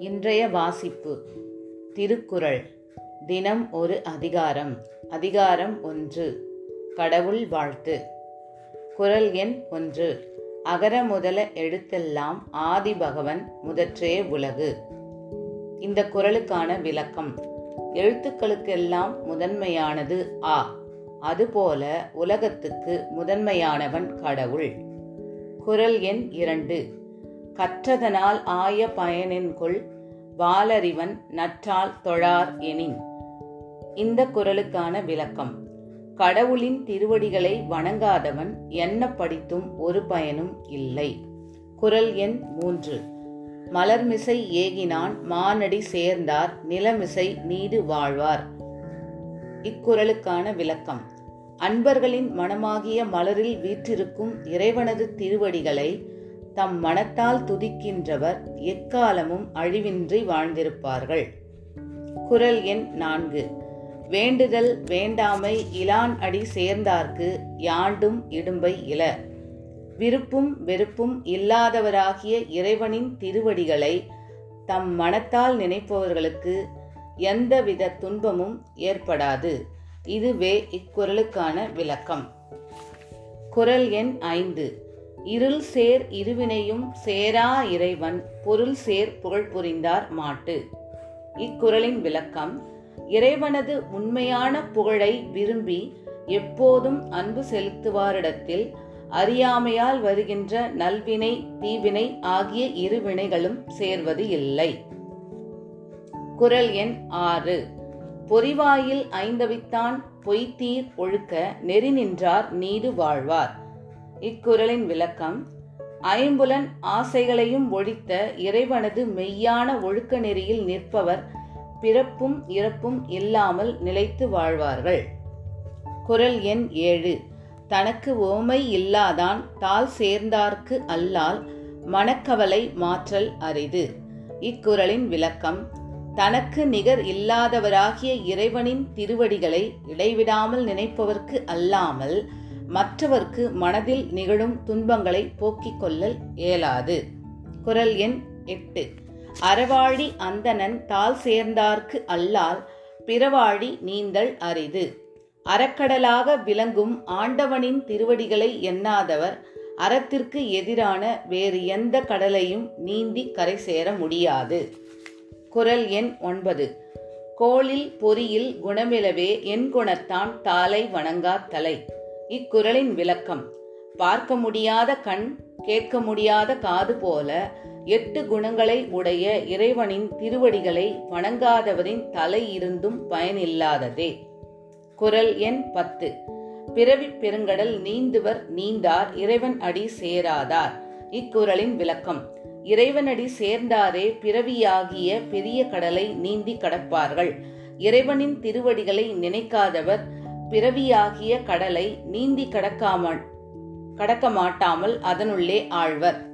இன்றைய வாசிப்பு. திருக்குறள். தினம் ஒரு அதிகாரம். அதிகாரம் ஒன்று. கடவுள் வாழ்த்து. குறள் எண் ஒன்று. அகர முதல எழுத்தெல்லாம் ஆதி பகவன் முதற்றே உலகு. இந்த குறளுக்கான விளக்கம். எழுத்துக்களுக்கெல்லாம் முதன்மையானது ஆ. அதுபோல உலகத்துக்கு முதன்மையானவன் கடவுள். குறள் எண் இரண்டு. கற்றதனால் ஆய பயனென்கொள் வாலறிவன் நற்றால் தொழார் எனின். இந்த குரலுக்கான விளக்கம். கடவுளின் திருவடிகளை வணங்காதவன் என்ன படித்தும் ஒரு பயனும் இல்லை. குரல் எண் மூன்று. மலர்மிசை ஏகினான் மானடி சேர்ந்தார் நிலமிசை நீடு வாழ்வார். இக்குரலுக்கான விளக்கம். அன்பர்களின் மனமாகிய மலரில் வீற்றிருக்கும் இறைவனது திருவடிகளை தம் மனத்தால் துதிக்கின்றவர் எக்காலமும் அழிவின்றி வாழ்ந்திருப்பார்கள். குரல் எண் நான்கு. வேண்டுதல் வேண்டாமை இலான் அடி சேர்ந்தார்க்கு யாண்டும் இடும்பை இல விருப்பும் வெறுப்பும் இல்லாதவராகிய இறைவனின் திருவடிகளை தம் மனத்தால் நினைப்பவர்களுக்கு எந்தவித துன்பமும் ஏற்படாது. இதுவே இக்குரலுக்கான விளக்கம். குறள் எண் ஐந்து. இருள் சேர் இருவினையும் சேரா இறைவன் பொருள் சேர் புகழ் புரிந்தார் மாட்டு. இக்குறளின் விளக்கம் இறைவனது உண்மையான புகழை விரும்பி எப்போதும் அன்பு செலுத்துவாரிடத்தில் அறியாமையால் வருகின்ற நல்வினை தீவினை ஆகிய இரு வினைகளும் சேர்வது இல்லை. குரல் எண் ஆறு. பொறிவாயில் ஐந்தவித்தான் பொய்த்தீர் ஒழுக்க நெறி நின்றார் நீடு வாழ்வார். இக்குறளின் விளக்கம் ஐம்புலன் ஆசைகளையும் ஒழித்த இறைவனது மெய்யான ஒழுக்க நெறியில் நிற்பவர் பிறப்பும் இறப்பும் இல்லாமல் நிலைத்து வாழ்வார்கள். குரல் எண் ஏழு. தனக்கு ஓமை இல்லாதான் தால் சேர்ந்தார்க்கு அல்லால் மனக்கவலை மாற்றல் அரிது. இக்குறளின் விளக்கம் தனக்கு நிகர் இல்லாதவராகிய இறைவனின் திருவடிகளை இடைவிடாமல் நினைப்பவர்க்கு அல்லாமல் மற்றவர்க்கு மனதில் நிகழும் துன்பங்களை போக்கிக் கொள்ளல் இயலாது. குரல் எண் எட்டு. அறவாழி அந்தணன் தால் சேர்ந்தார்க்கு அல்லால் பிறவாழி நீந்தல் அரிது. அறக்கடலாக விளங்கும் ஆண்டவனின் திருவடிகளை எண்ணாதவர் அறத்திற்கு எதிரான வேறு எந்த கடலையும் நீந்தி கரை சேர முடியாது. குரல் எண் ஒன்பது. கோளில் பொறியில் குணமிலவே என் குணத்தான் தாலை வணங்கா தலை. இக்குறளின் விளக்கம். பார்க்க முடியாத கண் கேட்க முடியாத காது போல எட்டு குணங்களை உடைய இறைவனின் திருவடிகளை வணங்காதவரின் தலை இருந்தும் பயனில்லாததே. குரல் எண் பத்து. பிறவி பெருங்கடல் நீந்துவர் நீந்தார் இறைவன் அடி சேராதார். இக்குறளின் விளக்கம். இறைவனடி சேர்ந்தாரே பிறவியாகிய பெரிய கடலை நீந்தி கடப்பார்கள். இறைவனின் திருவடிகளை நினைக்காதவர் பிறவியாகிய கடலை நீந்தி கடக்காமல் கடக்க மாட்டாமல் அதனுள்ளே ஆழ்வர்.